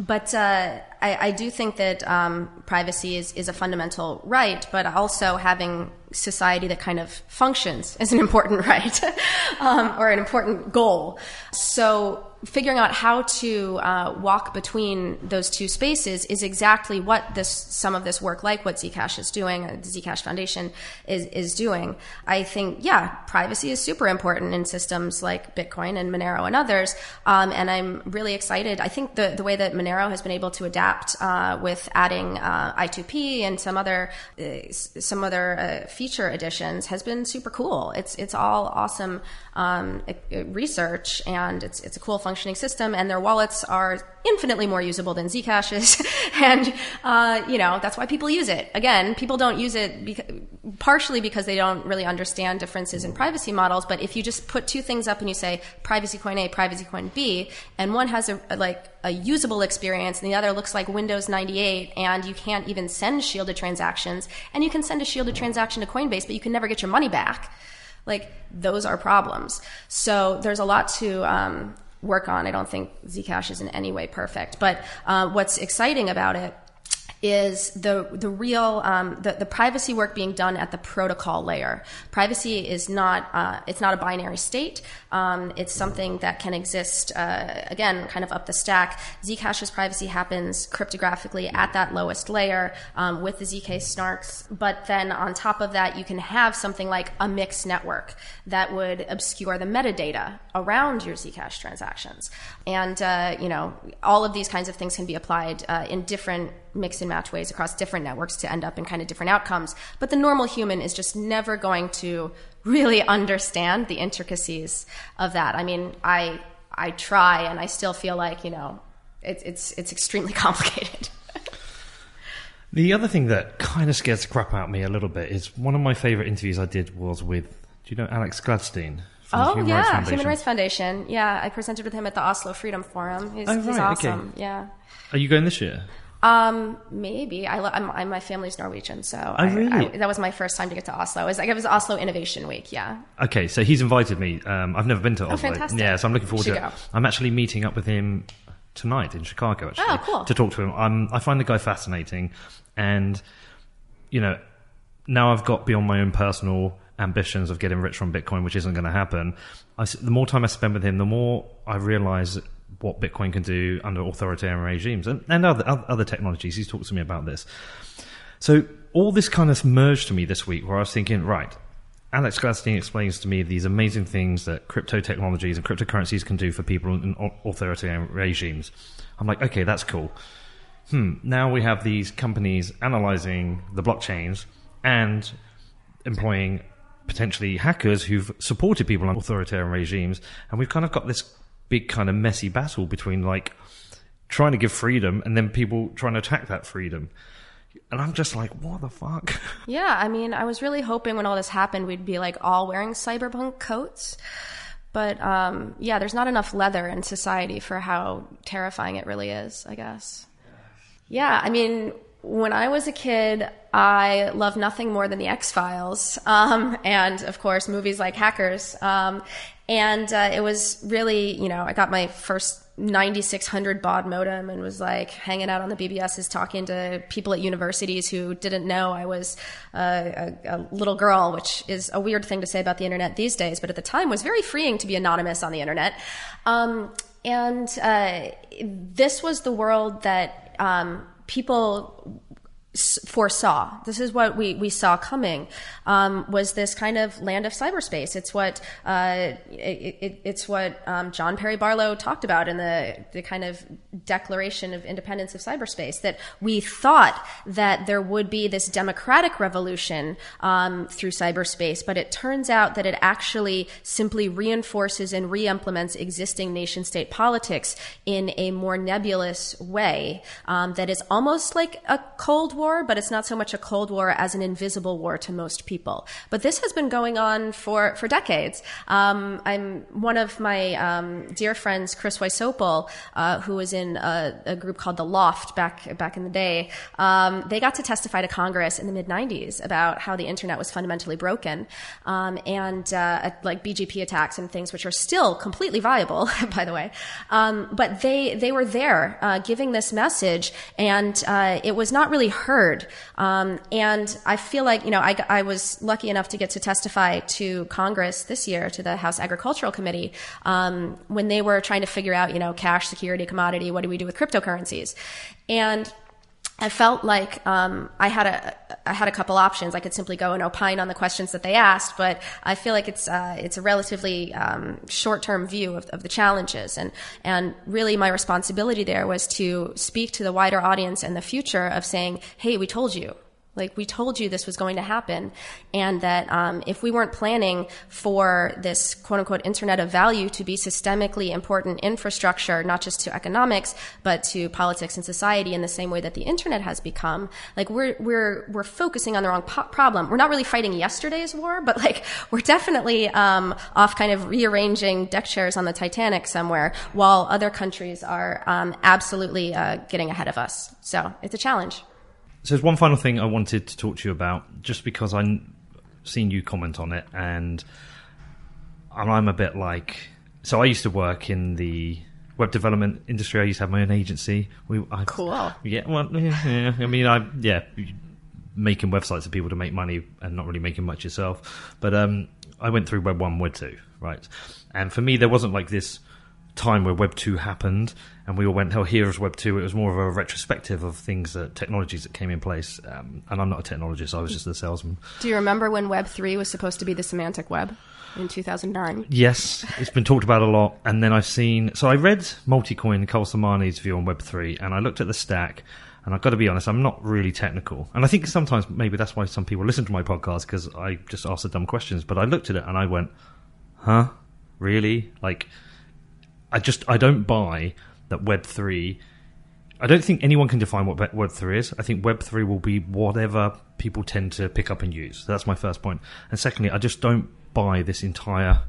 but uh, I, I, do think that um, privacy is, is a fundamental right, but also having society that kind of functions (laughs) is an important right (laughs) um, or an important goal. So figuring out how to uh, walk between those two spaces is exactly what this some of this work, like what Zcash is doing, the Zcash Foundation is is doing. I think, yeah, privacy is super important in systems like Bitcoin and Monero and others, um, and I'm really excited. I think the the way that Monero has been able to adapt uh, with adding uh, I2P and some other uh, some other feature additions has been super cool. It's it's all awesome um, research, and it's it's a cool functioning system. And their wallets are infinitely more usable than Zcash is, (laughs) and uh, you know that's why people use it. Again, people don't use it partially because they don't really understand differences in privacy models. But if you just put two things up and you say privacy coin A, privacy coin B, and one has a, a like a usable experience and the other looks like Windows 98 and you can't even send shielded transactions and you can send a shielded transaction to Coinbase but you can never get your money back like those are problems. So there's a lot to um, work on. I don't think Zcash is in any way perfect, but uh, what's exciting about it is the the real um, the, the privacy work being done at the protocol layer. Privacy is not uh, it's not a binary state. Um, it's something that can exist uh, again, kind of up the stack. Zcash's privacy happens cryptographically at that lowest layer um, with the zk-SNARKs, but then on top of that, you can have something like a mixed network that would obscure the metadata around your Zcash transactions, and uh, you know all of these kinds of things can be applied uh, in different mix and match ways across different networks to end up in kind of different outcomes. But the normal human is just never going to really (laughs) understand the intricacies of that. I mean, I I try, and I still feel like you know it's it's it's extremely (laughs) complicated. The other thing that kind of scares the crap out of me a little bit is one of my favorite interviews I did was with, do you know Alex Gladstein? Oh Human yeah, Rights Foundation? Human Rights Foundation. Yeah, I presented with him at the Oslo Freedom Forum. He's, Oh, he's right, okay. awesome. Yeah. Are you going this year? Um, maybe I, lo- I'm, I'm my family's Norwegian, so I, Oh, really? I- that was my first time to get to Oslo. It was like it was Oslo Innovation Week. Yeah. Okay, so he's invited me. Um, I've never been to Oslo. Oh, fantastic. Yeah, so I'm looking forward to it. go. I'm actually meeting up with him tonight in Chicago, actually, Oh, cool. to talk to him. I'm, I find the guy fascinating, and you know, now I've got beyond my own personal ambitions of getting rich from Bitcoin, which isn't going to happen. I the more time I spend with him, the more I realize what Bitcoin can do under authoritarian regimes and, and other other technologies. He's talked to me about this. So all this kind of merged to me this week where I was thinking, right, Alex Gladstein explains to me these amazing things that crypto technologies and cryptocurrencies can do for people in authoritarian regimes. I'm like, okay, that's cool. Hmm, now we have these companies analyzing the blockchains and employing potentially hackers who've supported people on authoritarian regimes. And we've kind of got this big kind of messy battle between like trying to give freedom and then people trying to attack that freedom. And I'm just like, what the fuck? (laughs) Yeah, I mean, I was really hoping when all this happened, we'd be like all wearing cyberpunk coats. But um, yeah, there's not enough leather in society for how terrifying it really is, I guess. Yeah, I mean, when I was a kid, I loved nothing more than the X Files, um, and of course, movies like Hackers. Um, and uh, it was really, you know, I got my first 9600 baud modem and was like hanging out on the BBSs talking to people at universities who didn't know I was a, a little girl, which is a weird thing to say about the internet these days, but at the time was very freeing to be anonymous on the internet. Um, and uh, this was the world that um, people foresaw. This is what we, we saw coming. Um, was this kind of land of cyberspace? It's what uh, it, it, it's what um, John Perry Barlow talked about in the the kind of Declaration of Independence of Cyberspace. That we thought that there would be this democratic revolution um, through cyberspace, but it turns out that it actually simply reinforces and re-implements existing nation-state politics in a more nebulous way. Um, that is almost like a Cold War, but it's not so much a Cold War as an invisible war to most people. But this has been going on for, for decades. Um, I'm one of my um, dear friends, Chris Wysopal, uh, who was in a, a group called The L0pht back, back in the day. Um, they got to testify to Congress in the mid 90s about how the internet was fundamentally broken um, and uh, like BGP attacks and things, which are still completely viable, (laughs) by the way. Um, but they, they were there uh, giving this message, and uh, it was not really heard. Um, and I feel like, you know, I, I was lucky enough to get to testify to Congress this year, to the House Agricultural Committee, um, when they were trying to figure out, you know, cash, security, commodity, what do we do with cryptocurrencies? And I felt like um, I had a I had a couple options. I could simply go and opine on the questions that they asked, but I feel like it's uh, it's a relatively um, short term view of, of the challenges, and and really my responsibility there was to speak to the wider audience and the future of saying, hey, we told you. Like we told you this was going to happen, and that um, if we weren't planning for this "quote unquote" internet of value to be systemically important infrastructure, not just to economics but to politics and society, in the same way that the internet has become, like we're we're we're focusing on the wrong po- problem. We're not really fighting yesterday's war, but like we're definitely um, off kind of rearranging deck chairs on the Titanic somewhere, while other countries are um, absolutely uh, getting ahead of us. So it's a challenge. So there's one final thing I wanted to talk to you about, just because I've seen you comment on it, and and I'm a bit like. So I used to work in the web development industry. I used to have my own agency. We I, Cool. Yeah, well, yeah, yeah. I mean, I yeah, making websites for people to make money and not really making much yourself. But um, I went through Web one, Web two, right? And for me, there wasn't like this time where Web two happened, and we all went, "Oh, here's Web 2. It was more of a retrospective of things, that technologies that came in place. Um, and I'm not a technologist; I was just a salesman. Do you remember when Web 3 was supposed to be the semantic web in 2009? Yes, it's been talked about a lot. And then I've seen. So I read Multicoin Kyle Samani's view on Web3, and I looked at the stack, And I've got to be honest, I'm not really technical. And I think sometimes maybe that's why some people listen to my podcast because I just ask the dumb questions. But I looked at it and I went, huh? Really? Like, I just, I don't buy that Web3. I don't think anyone can define what Web3 is. I think Web3 will be whatever people tend to pick up and use. That's my first point. And secondly, I just don't buy this entire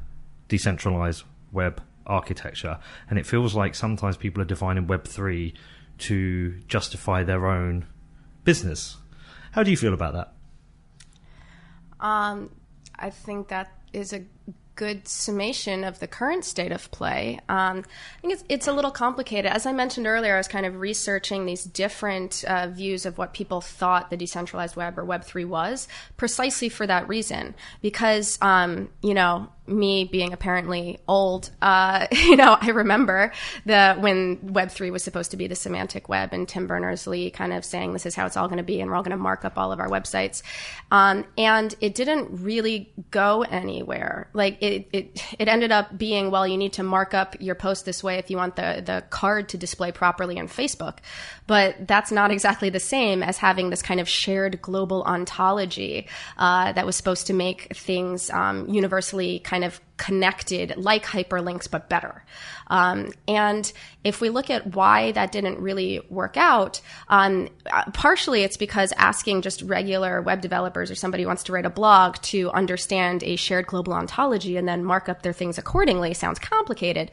decentralized web architecture. And it feels like sometimes people are defining Web3 to justify their own business. How do you feel about that? Um, I think that is a good summation of the current state of play. Um, I think it's, it's a little complicated. As I mentioned earlier, I was kind of researching these different uh, views of what people thought the decentralized web or Web3 was, precisely for that reason. Because, um, you know, me being apparently old, uh, (laughs) you know, I remember the when Web three was supposed to be the semantic web, and Tim Berners Lee kind of saying this is how it's all going to be, and we're all going to mark up all of our websites, um, and it didn't really go anywhere. Like it, it, it ended up being well, you need to mark up your post this way if you want the the card to display properly on Facebook, but that's not exactly the same as having this kind of shared global ontology uh, that was supposed to make things um, universally kind of connected like hyperlinks, but better. Um, and if we look at why that didn't really work out, um, partially it's because asking just regular web developers or somebody who wants to write a blog to understand a shared global ontology and then mark up their things accordingly sounds complicated.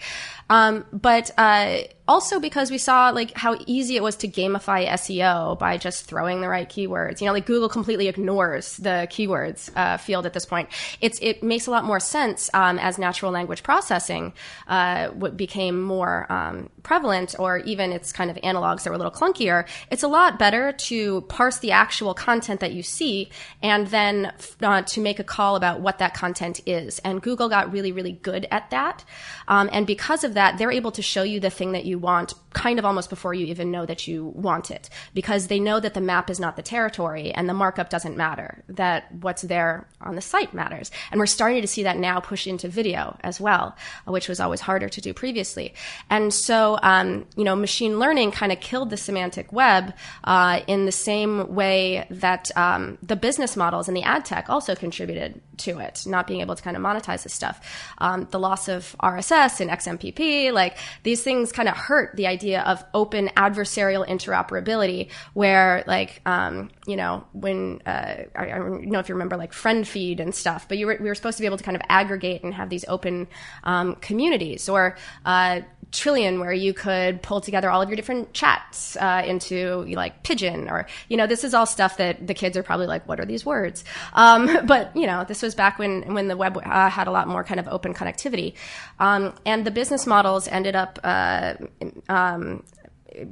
Um, but uh, also because we saw like how easy it was to gamify SEO by just throwing the right keywords. You know, like Google completely ignores the keywords uh, field at this point. It's it makes a lot more sense um, as natural language processing uh, became more um, prevalent, or even its kind of analogs that were a little clunkier. It's a lot better to parse the actual content that you see and then uh, to make a call about what that content is. And Google got really, really good at that. Um, and because of that, they're able to show you the thing that you want kind of almost before you even know that you want it because they know that the map is not the territory and the markup doesn't matter, that what's there on the site matters. And we're starting to see that now push into video as well, which was always harder to do previously. And so, um, you know, machine learning kind of killed the semantic web uh, in the same way that um, the business models and the ad tech also contributed to it, not being able to kind of monetize this stuff. Um, the loss of RSS and XMPP, like these things kind of hurt the idea of open adversarial interoperability, where like um, you know when uh, I, I, don't know if you remember like FriendFeed and stuff, but you were, we were supposed to be able to kind of aggregate and have these open um, communities or uh, Trillian where you could pull together all of your different chats uh, into like Pidgin or you know this is all stuff that the kids are probably like what are these words um, (laughs) but you know this was back when when the web uh, had a lot more kind of open connectivity um, and the business models ended up uh, um,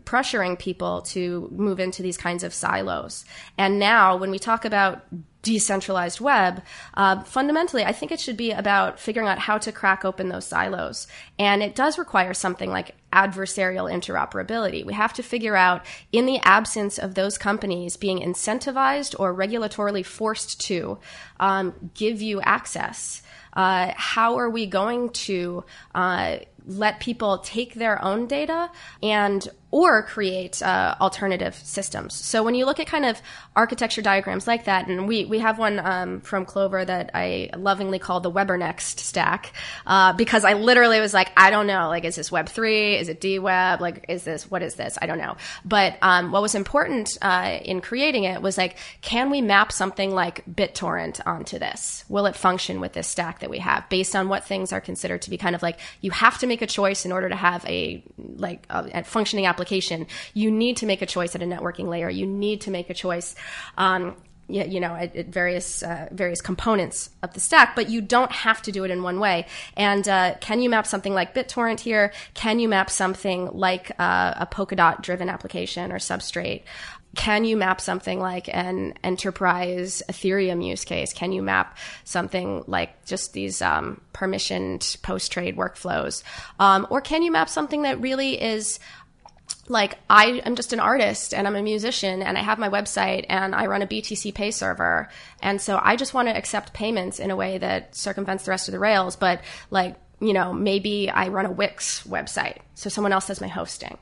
pressuring people to move into these kinds of silos. And now, when we talk about decentralized web, uh, fundamentally, I think it should be about figuring out how to crack open those silos. And it does require something like adversarial interoperability. We have to figure out, in the absence of those companies being incentivized or regulatorily forced to um, give you access, uh, how are we going to uh, let people take their own data and or create uh, alternative systems. So when you look at kind of architecture diagrams like that, and we, we have one um, from Clovyr that I lovingly call the WeberNext stack, uh, because I literally was like, I don't know, like, is this Web three? Is it DWeb? Like, is this what is this? I don't know. But um, what was important uh, in creating it was like, can we map something like BitTorrent onto this? Will it function with this stack that we have, based on what things are considered to be kind of like you have to make a choice in order to have a like a, a functioning application application, you need to make a choice at a networking layer. You need to make a choice. Um, you know, at, at various uh, various components of the stack, but you don't have to do it in one way. And uh, can you map something like BitTorrent here? Can you map something like uh, a Polkadot driven application or Substrate? can you map something like an enterprise Ethereum use case? Can you map something like just these um, permissioned post trade workflows? Um, or can you map something that really is like I am just an artist and I'm a musician and I have my website and I run a BTCPay Server. And so I just want to accept payments in a way that circumvents the rest of the rails. But like, you know, maybe I run a Wix website. So someone else does my hosting.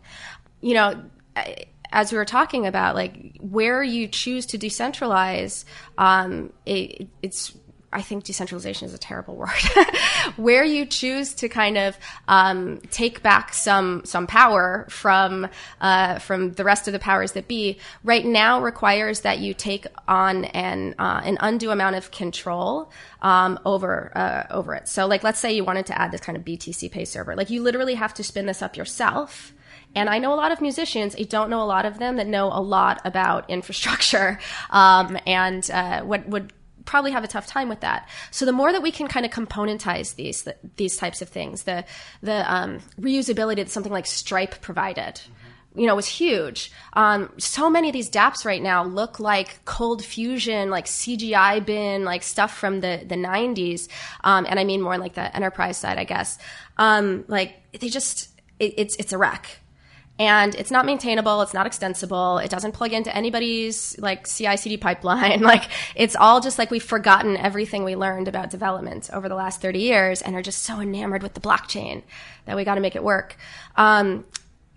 You know, I, as we were talking about, like where you choose to decentralize, um, it, it's I think decentralization is a terrible (laughs) word. (laughs) Where you choose to kind of um, take back some some power from uh, from the rest of the powers that be, right now requires that you take on an uh, an undue amount of control um, over uh, over it. So, like, let's say you wanted to add this kind of BTCPay Server, like you literally have to spin this up yourself. And I know a lot of musicians. I don't know a lot of them that know a lot about (laughs) infrastructure um, and uh, what would probably have a tough time with that. So the more that we can kind of componentize these the, these types of things, the the um, reusability that something like Stripe provided. You know, was huge. Um, so many of these DApps right now look like ColdFusion, like CGI bin, like stuff from the the '90s, um, and I mean more like the enterprise side, I guess. Um, like they just, it, it's it's a wreck and it's not maintainable it's not extensible it doesn't plug into anybody's like ci-cd pipeline (laughs) like it's all just like we've forgotten everything we learned about development over the last 30 years and are just so enamored with the blockchain that we got to make it work. Um,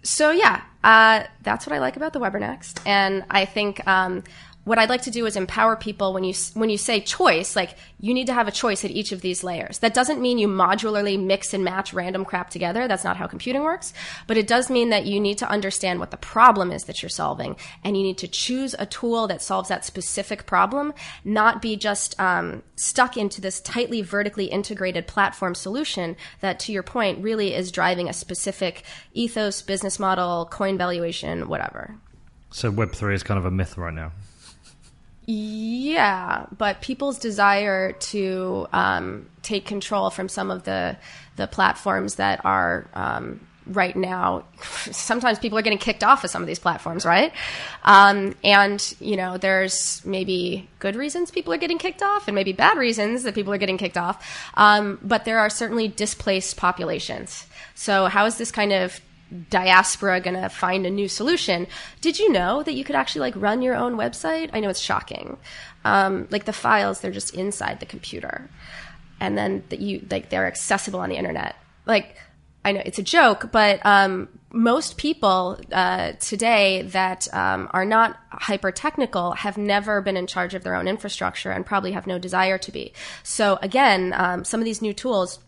so yeah uh, that's what i like about the webernext. And i think um, what I'd like to do is empower people when you when you say choice, like you need to have a choice at each of these layers. That doesn't mean you modularly mix and match random crap together. That's not how computing works. But it does mean that you need to understand what the problem is that you're solving, and you need to choose a tool that solves that specific problem, not be just um, stuck into this tightly vertically integrated platform solution that, to your point, really is driving a specific ethos, business model, coin valuation, whatever. So Web three is kind of a myth right now. Yeah, but people's desire to um, take control from some of the the platforms that are um, right now. (laughs) Sometimes people are getting kicked off of some of these platforms, right? Um, and you know, there's maybe good reasons people are getting kicked off, and maybe bad reasons that people are getting kicked off. Um, but there are certainly displaced populations. So, how is this kind of diaspora going to find a new solution. Did you know that you could actually like run your own website? I know it's shocking. Um, like the files, they're just inside the computer, and then that you like they're accessible on the internet. Like I know it's a joke, but um, most people uh, today that um, are not hyper technical have never been in charge of their own infrastructure and probably have no desire to be. So again, um, some of these new tools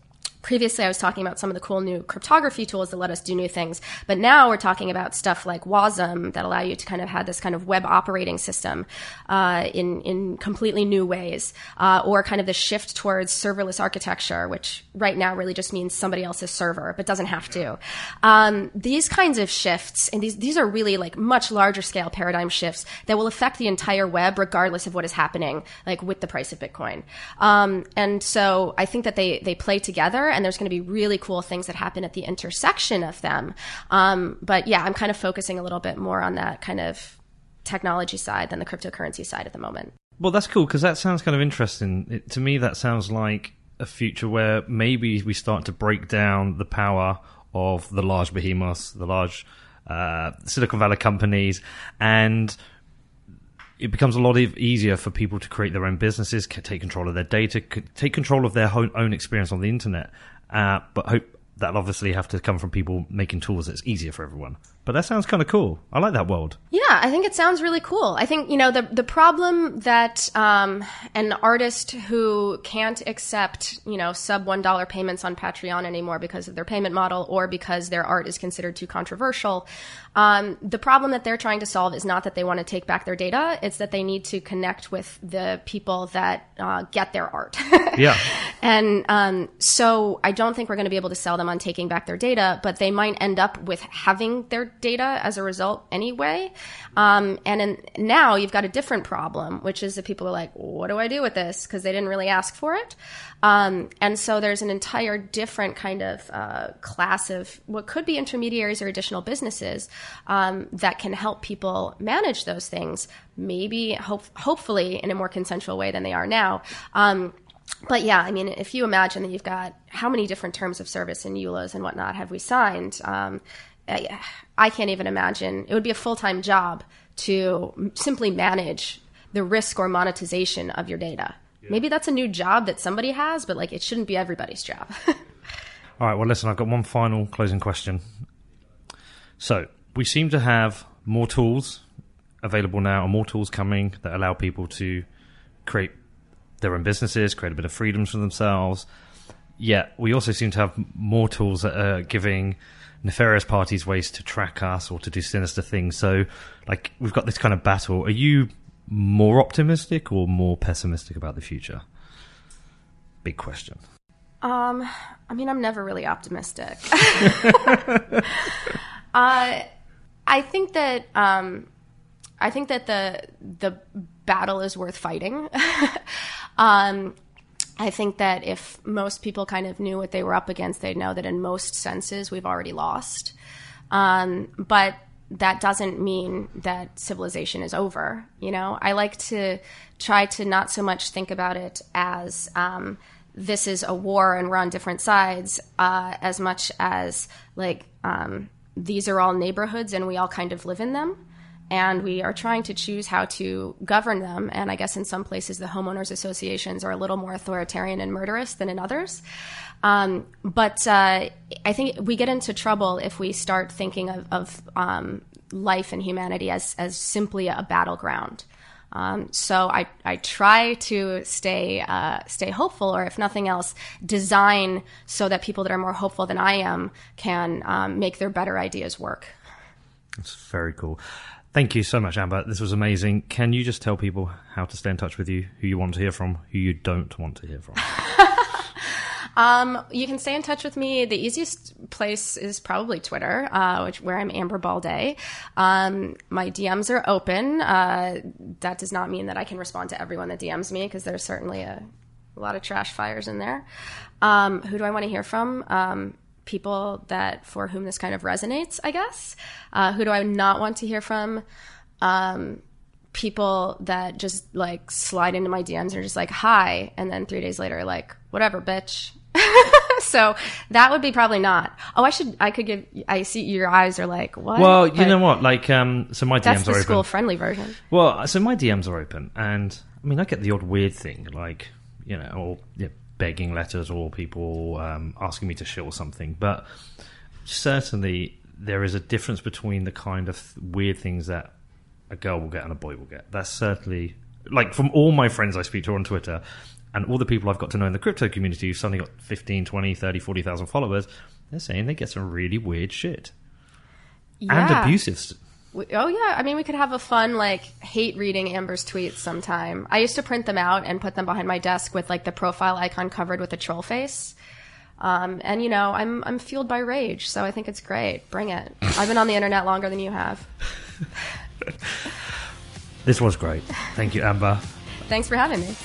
previously I was talking about some of the cool new cryptography tools that let us do new things, but now we're talking about stuff like WASM that allow you to kind of have this kind of web operating system uh, in in completely new ways, uh, or kind of the shift towards serverless architecture, which right now really just means somebody else's server, but doesn't have to. Um, these kinds of shifts, and these these are really like much larger scale paradigm shifts that will affect the entire web, regardless of what is happening, like with the price of Bitcoin. Um, and so I think that they they play together and there's going to be really cool things that happen at the intersection of them. Um, but yeah, I'm kind of focusing a little bit more on that kind of technology side than the cryptocurrency side at the moment. Well, that's cool because that sounds kind of interesting. It, to me, that sounds like a future where maybe we start to break down the power of the large behemoths, the large uh, Silicon Valley companies, and it becomes a lot easier for people to create their own businesses, take control of their data, take control of their own experience on the internet. Uh, but hope that'll obviously have to come from people making tools that's easier for everyone. But that sounds kind of cool. I like that world. Yeah, I think it sounds really cool. I think you know the the problem that um, an artist who can't accept you know sub one dollar payments on Patreon anymore because of their payment model or because their art is considered too controversial. Um, the problem that they're trying to solve is not that they want to take back their data; it's that they need to connect with the people that uh, get their art. (laughs) yeah. And um, so I don't think we're going to be able to sell them on taking back their data, but they might end up with having their data as a result anyway. Um, and in, now you've got a different problem, which is that people are like, what do I do with this? Because they didn't really ask for it. Um, and so there's an entire different kind of uh, class of what could be intermediaries or additional businesses um, that can help people manage those things, maybe hope, hopefully in a more consensual way than they are now. Um, but yeah, I mean, if you imagine that you've got how many different terms of service and EULAs and whatnot have we signed, um, I, I can't even imagine. It would be a full time job to simply manage the risk or monetization of your data. Yeah. Maybe that's a new job that somebody has, but like it shouldn't be everybody's job. (laughs) All right. Well, listen, I've got one final closing question. So we seem to have more tools available now, and more tools coming that allow people to create their own businesses, create a bit of freedoms for themselves. Yet we also seem to have more tools that are giving nefarious parties ways to track us or to do sinister things. So, like, we've got this kind of battle. Are you more optimistic or more pessimistic about the future? Big question. Um, I mean, I'm never really optimistic. (laughs) (laughs) uh, I think that um, I think that the the battle is worth fighting. (laughs) um, I think that if most people kind of knew what they were up against, they'd know that in most senses we've already lost. Um, but that doesn't mean that civilization is over. You know, I like to try to not so much think about it as um, this is a war and we're on different sides, uh, as much as like um, these are all neighborhoods and we all kind of live in them and we are trying to choose how to govern them. And I guess in some places the homeowners associations are a little more authoritarian and murderous than in others. Um, but uh, I think we get into trouble if we start thinking of, of um, life and humanity as as simply a battleground. Um, so I, I try to stay uh, stay hopeful, or if nothing else, design so that people that are more hopeful than I am can um, make their better ideas work. That's very cool. Thank you so much, Amber. This was amazing. Can you just tell people how to stay in touch with you, who you want to hear from, who you don't want to hear from? (laughs) um, you can stay in touch with me. The easiest place is probably Twitter, uh, which where I'm Amber Baldet. Um, my DMs are open. Uh, that does not mean that I can respond to everyone that DMs me because there's certainly a, a, lot of trash fires in there. Um, who do I want to hear from? People that for whom this kind of resonates, I guess. Uh, who do I not want to hear from? Um, people that just like slide into my DMs and are just like, hi. And then three days later, like, whatever, bitch. (laughs) so that would be probably not. Oh, I should. I could give. I see your eyes are like what? Well, you but know what? Like, um, so my DMs that's the are school friendly version. Well, so my DMs are open, and I mean, I get the odd weird thing, like you know, or yeah, begging letters or people um, asking me to shill something. But certainly there is a difference between the kind of weird things that a girl will get and a boy will get. That's certainly like from all my friends I speak to on Twitter and all the people I've got to know in the crypto community who've suddenly got 15, 20, 30, 40,000 followers, they're saying they get some really weird shit. Yeah. And abusive Oh yeah, I mean we could have a fun like hate reading Amber's tweets sometime. I used to print them out and put them behind my desk with like the profile icon covered with a troll face. Um, and you know, I'm I'm fueled by rage, so I think it's great. Bring it. I've been on the internet longer than you have. this was great. Thank you, Amber. Thanks for having me.